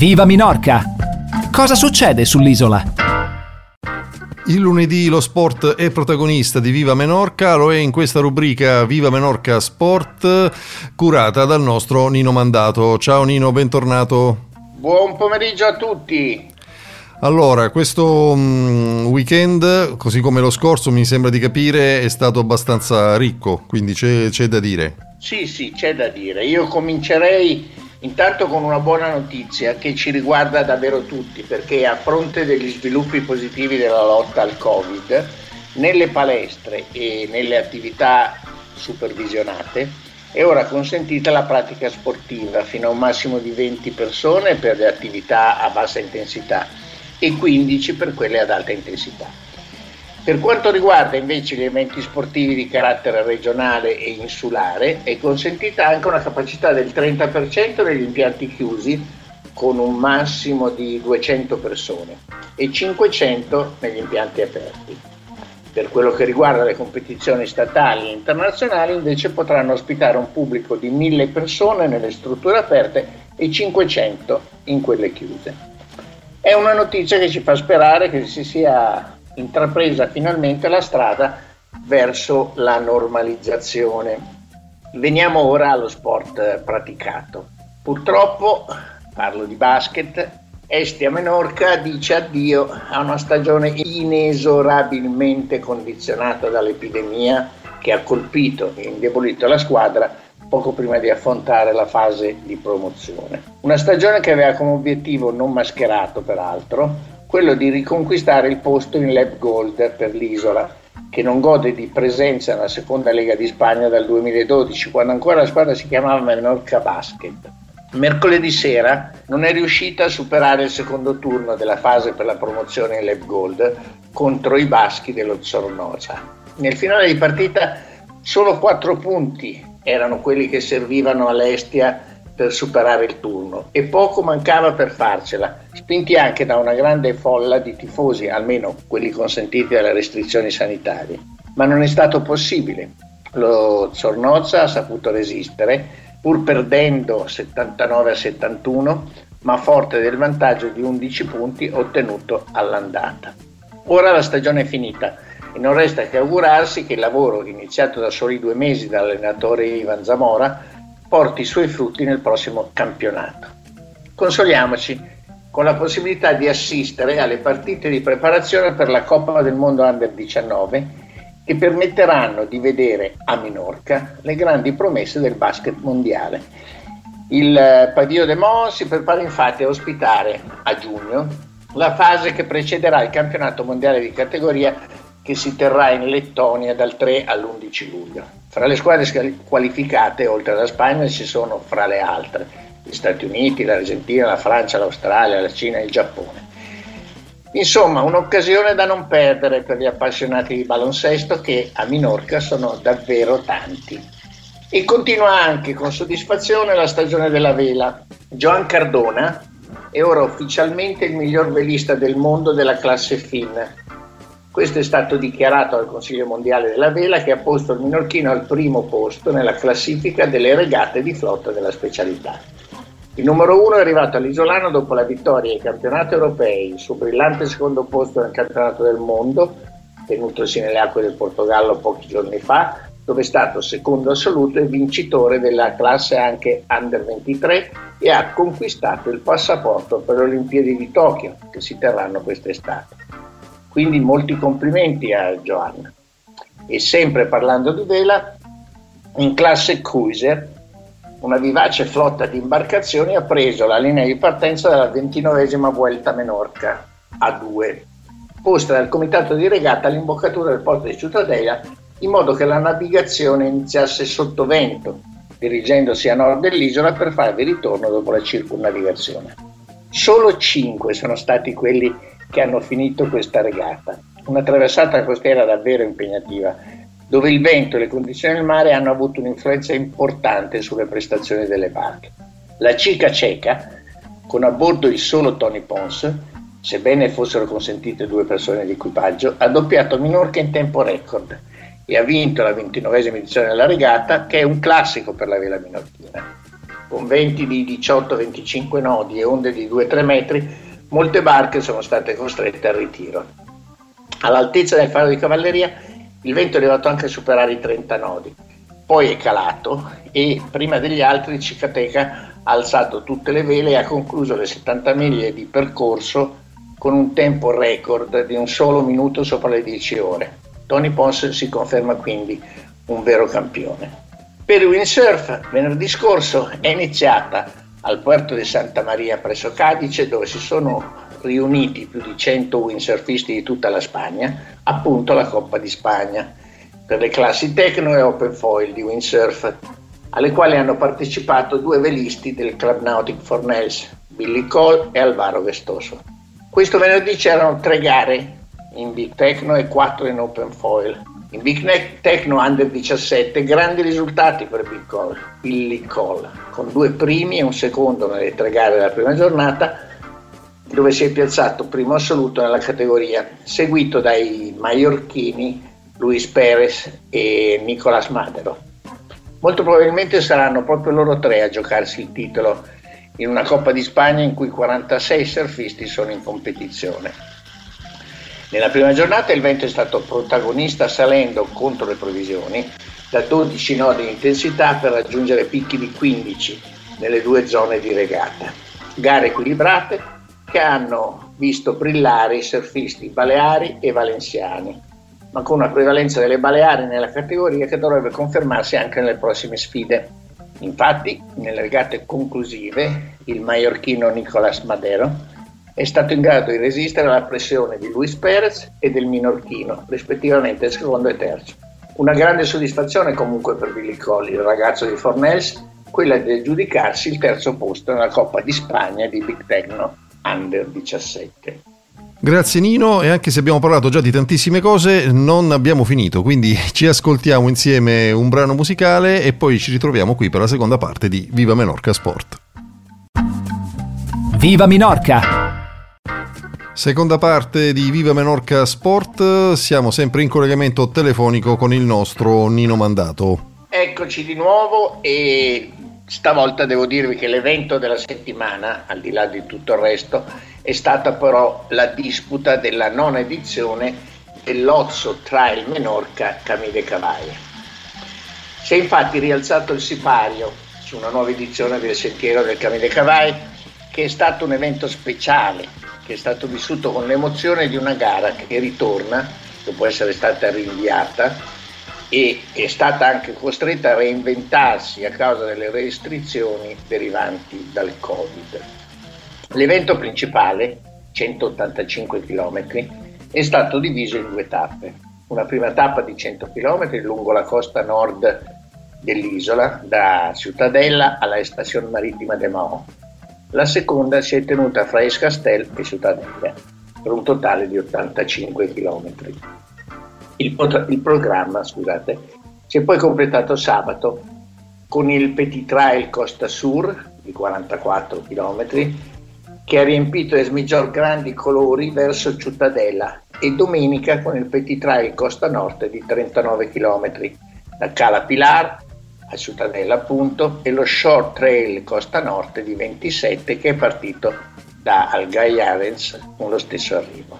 Viva Minorca! Cosa succede sull'isola? Il lunedì lo sport è protagonista di Viva Menorca, lo è in questa rubrica Viva Menorca Sport curata dal nostro Nino Mandato. Ciao Nino, bentornato. Buon pomeriggio a tutti. Allora, questo um, weekend, così come lo scorso, mi sembra di capire, è stato abbastanza ricco, quindi c'è, c'è da dire. Sì, sì, c'è da dire. Io comincerei Intanto con una buona notizia che ci riguarda davvero tutti, perché a fronte degli sviluppi positivi della lotta al Covid, nelle palestre e nelle attività supervisionate è ora consentita la pratica sportiva fino a un massimo di 20 persone per le attività a bassa intensità e 15 per quelle ad alta intensità. Per quanto riguarda invece gli eventi sportivi di carattere regionale e insulare, è consentita anche una capacità del 30% degli impianti chiusi con un massimo di 200 persone e 500 negli impianti aperti. Per quello che riguarda le competizioni statali e internazionali invece potranno ospitare un pubblico di 1000 persone nelle strutture aperte e 500 in quelle chiuse. È una notizia che ci fa sperare che si sia intrapresa finalmente la strada verso la normalizzazione. Veniamo ora allo sport praticato. Purtroppo, parlo di basket, Estia Menorca dice addio a una stagione inesorabilmente condizionata dall'epidemia che ha colpito e indebolito la squadra poco prima di affrontare la fase di promozione. Una stagione che aveva come obiettivo non mascherato, peraltro, quello di riconquistare il posto in Lab Gold per l'isola, che non gode di presenza nella seconda Lega di Spagna dal 2012, quando ancora la squadra si chiamava Menorca Basket. Mercoledì sera non è riuscita a superare il secondo turno della fase per la promozione in Lab Gold contro i baschi dello Zornoza. Nel finale di partita solo quattro punti erano quelli che servivano all'Estia per superare il turno e poco mancava per farcela, spinti anche da una grande folla di tifosi, almeno quelli consentiti dalle restrizioni sanitarie. Ma non è stato possibile. Lo Zornozza ha saputo resistere, pur perdendo 79 a 71, ma forte del vantaggio di 11 punti ottenuto all'andata. Ora la stagione è finita e non resta che augurarsi che il lavoro iniziato da soli due mesi dall'allenatore Ivan Zamora porti i suoi frutti nel prossimo campionato. Consoliamoci con la possibilità di assistere alle partite di preparazione per la Coppa del Mondo Under 19 che permetteranno di vedere a Minorca le grandi promesse del basket mondiale. Il eh, Padio de Mons si prepara infatti a ospitare a giugno la fase che precederà il campionato mondiale di categoria che si terrà in Lettonia dal 3 all'11 luglio. Fra le squadre qualificate, oltre alla Spagna, ci sono fra le altre gli Stati Uniti, l'Argentina, la Francia, l'Australia, la Cina e il Giappone. Insomma, un'occasione da non perdere per gli appassionati di baloncesto che a Minorca sono davvero tanti. E continua anche con soddisfazione la stagione della vela. Joan Cardona è ora ufficialmente il miglior velista del mondo della classe FIN, questo è stato dichiarato dal Consiglio Mondiale della Vela che ha posto il minorchino al primo posto nella classifica delle regate di flotta della specialità. Il numero uno è arrivato all'isolano dopo la vittoria ai campionati europei, il suo brillante secondo posto nel campionato del mondo, tenutosi nelle acque del Portogallo pochi giorni fa, dove è stato secondo assoluto e vincitore della classe anche Under 23 e ha conquistato il passaporto per le Olimpiadi di Tokyo, che si terranno quest'estate. Quindi molti complimenti a Giovanna. E sempre parlando di vela, in classe cruiser una vivace flotta di imbarcazioni ha preso la linea di partenza della ventinovesima Vuelta Menorca A2, posta dal comitato di regata all'imboccatura del porto di Ciutadella in modo che la navigazione iniziasse sotto vento, dirigendosi a nord dell'isola per farvi ritorno dopo la circunnavigazione. Solo cinque sono stati quelli che hanno finito questa regata. Una traversata costiera davvero impegnativa, dove il vento e le condizioni del mare hanno avuto un'influenza importante sulle prestazioni delle barche. La Cica Ceca, con a bordo il solo Tony Pons, sebbene fossero consentite due persone di equipaggio, ha doppiato Minorca in tempo record e ha vinto la ventinovesima edizione della regata, che è un classico per la vela minorchina. con venti di 18-25 nodi e onde di 2-3 metri, molte barche sono state costrette al ritiro. All'altezza del faro di cavalleria il vento è arrivato anche a superare i 30 nodi, poi è calato e prima degli altri Cicateca ha alzato tutte le vele e ha concluso le 70 miglia di percorso con un tempo record di un solo minuto sopra le 10 ore. Tony Pons si conferma quindi un vero campione. Per il windsurf venerdì scorso è iniziata al puerto di Santa Maria presso Cadice dove si sono riuniti più di 100 windsurfisti di tutta la Spagna, appunto la Coppa di Spagna, per le classi Tecno e Open Foil di windsurf, alle quali hanno partecipato due velisti del Club Nautic Fornells, Billy Cole e Alvaro Vestoso. Questo venerdì c'erano tre gare in Big Tecno e quattro in Open Foil. In Big Tecno Under 17 grandi risultati per Billy Cole, con due primi e un secondo nelle tre gare della prima giornata, dove si è piazzato primo assoluto nella categoria, seguito dai maiorchini Luis Perez e Nicolas Madero. Molto probabilmente saranno proprio loro tre a giocarsi il titolo in una Coppa di Spagna in cui 46 surfisti sono in competizione. Nella prima giornata il vento è stato protagonista salendo contro le previsioni da 12 nodi di intensità per raggiungere picchi di 15 nelle due zone di regata. Gare equilibrate che hanno visto brillare i surfisti baleari e valenziani, ma con una prevalenza delle Baleari nella categoria che dovrebbe confermarsi anche nelle prossime sfide. Infatti, nelle regate conclusive, il maiorchino Nicolas Madero è stato in grado di resistere alla pressione di Luis Perez e del minorchino, rispettivamente secondo e terzo. Una grande soddisfazione comunque per Billy Colli, il ragazzo di Fornells, quella di aggiudicarsi il terzo posto nella Coppa di Spagna di Big Techno Under 17. Grazie Nino e anche se abbiamo parlato già di tantissime cose non abbiamo finito, quindi ci ascoltiamo insieme un brano musicale e poi ci ritroviamo qui per la seconda parte di Viva Menorca Sport. Viva Minorca! Seconda parte di Viva Menorca Sport, siamo sempre in collegamento telefonico con il nostro Nino Mandato. Eccoci di nuovo e stavolta devo dirvi che l'evento della settimana, al di là di tutto il resto, è stata però la disputa della nona edizione dell'Ozzo Trail Menorca Camide Cavaia. Si è infatti rialzato il sipario su una nuova edizione del Sentiero del Camide Cavaia che è stato un evento speciale, che è stato vissuto con l'emozione di una gara che ritorna, dopo essere stata rinviata, e è stata anche costretta a reinventarsi a causa delle restrizioni derivanti dal Covid. L'evento principale, 185 km, è stato diviso in due tappe. Una prima tappa di 100 km lungo la costa nord dell'isola, da Ciutadella alla Estazione Marittima de Mao. La seconda si è tenuta fra Escastel e Ciutadella, per un totale di 85 km. Il, pot- il programma scusate, si è poi completato sabato con il Petit Trail Costa Sur di 44 km che ha riempito Esmigior grandi colori verso Ciutadella e domenica con il Petit Trail Costa Norte di 39 km, da Cala Pilar a Ciutadella appunto e lo Short Trail Costa Norte di 27 che è partito da Algaiarens con lo stesso arrivo.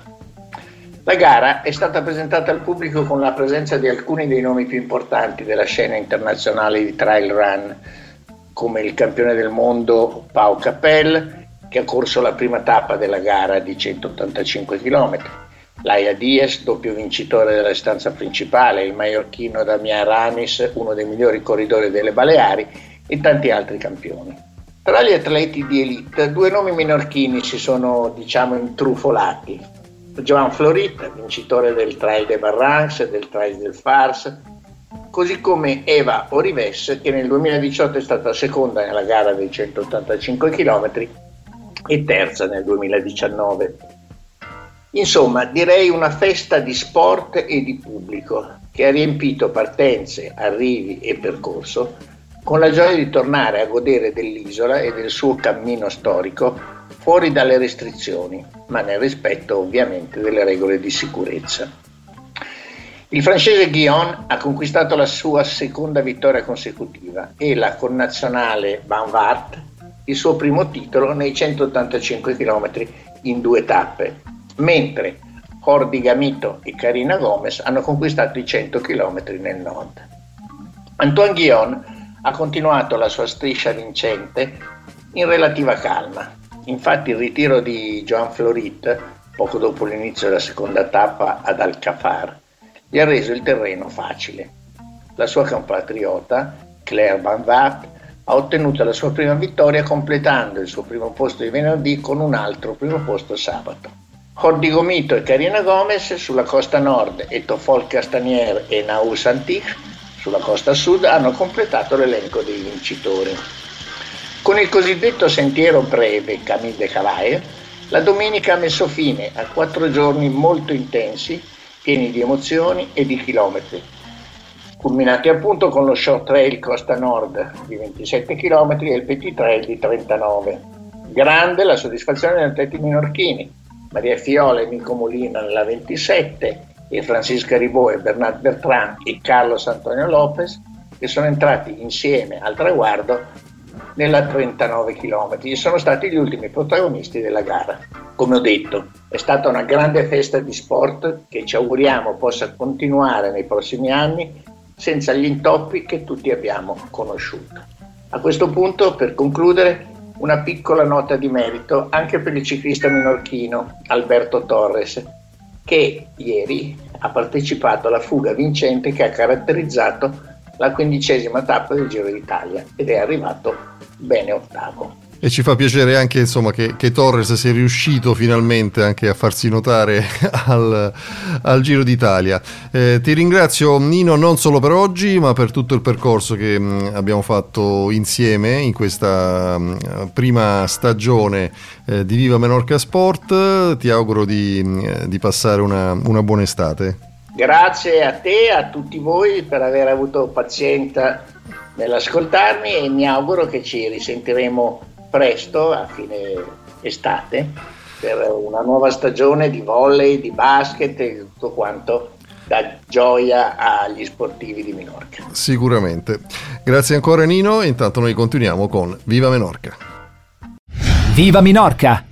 La gara è stata presentata al pubblico con la presenza di alcuni dei nomi più importanti della scena internazionale di trail run, come il campione del mondo Pau Capel, che ha corso la prima tappa della gara di 185 km. Laia Diaz, doppio vincitore della stanza principale, il maiorchino Damian Ramis, uno dei migliori corridori delle Baleari e tanti altri campioni. Tra gli atleti di elite, due nomi minorchini si sono, diciamo, intrufolati. Joan Florit, vincitore del Trail de Barrancs e del Trail del Fars, così come Eva Orives, che nel 2018 è stata seconda nella gara dei 185 km e terza nel 2019. Insomma, direi una festa di sport e di pubblico che ha riempito partenze, arrivi e percorso con la gioia di tornare a godere dell'isola e del suo cammino storico fuori dalle restrizioni, ma nel rispetto ovviamente delle regole di sicurezza. Il francese Guillaume ha conquistato la sua seconda vittoria consecutiva e la connazionale Van Wart il suo primo titolo nei 185 km in due tappe, mentre Jordi Gamito e Karina Gomez hanno conquistato i 100 km nel nord. Antoine Guillaume ha continuato la sua striscia vincente in relativa calma. Infatti il ritiro di Joan Florit, poco dopo l'inizio della seconda tappa ad Al-Khafar, gli ha reso il terreno facile. La sua compatriota, Claire Van Vaart, ha ottenuto la sua prima vittoria completando il suo primo posto di venerdì con un altro primo posto sabato. Jordi Gomito e Karina Gomez sulla costa nord e Tofol Castanier e Naur Santic sulla costa sud hanno completato l'elenco dei vincitori. Con il cosiddetto sentiero breve Camille de Cavaille, la domenica ha messo fine a quattro giorni molto intensi pieni di emozioni e di chilometri, culminati appunto con lo short trail Costa Nord di 27 km e il petit trail di 39. Grande la soddisfazione degli atleti minorchini, Maria Fiola e Nico Molina nella 27 e Francisca Ribot e Bernard Bertrand e Carlos Antonio Lopez che sono entrati insieme al traguardo nella 39 km. Sono stati gli ultimi protagonisti della gara. Come ho detto, è stata una grande festa di sport che ci auguriamo possa continuare nei prossimi anni senza gli intoppi che tutti abbiamo conosciuto. A questo punto, per concludere, una piccola nota di merito anche per il ciclista minorchino Alberto Torres, che ieri ha partecipato alla fuga vincente che ha caratterizzato la quindicesima tappa del Giro d'Italia ed è arrivato bene ottavo. E ci fa piacere anche insomma, che, che, Torres sia riuscito finalmente anche a farsi notare al, al Giro d'Italia. Eh, ti ringrazio Nino non solo per oggi ma per tutto il percorso che mh, mm, abbiamo fatto insieme in questa mh, mm, prima stagione eh, di Viva Menorca Sport. Ti auguro di, mh, mm, di passare una, una buona estate. Grazie a te e a tutti voi per aver avuto pazienza nell'ascoltarmi e mi auguro che ci risentiremo presto, a fine estate, per una nuova stagione di volley, di basket e tutto quanto dà gioia agli sportivi di Minorca. Sicuramente. Grazie ancora Nino e intanto noi continuiamo con Viva Menorca. Viva Minorca!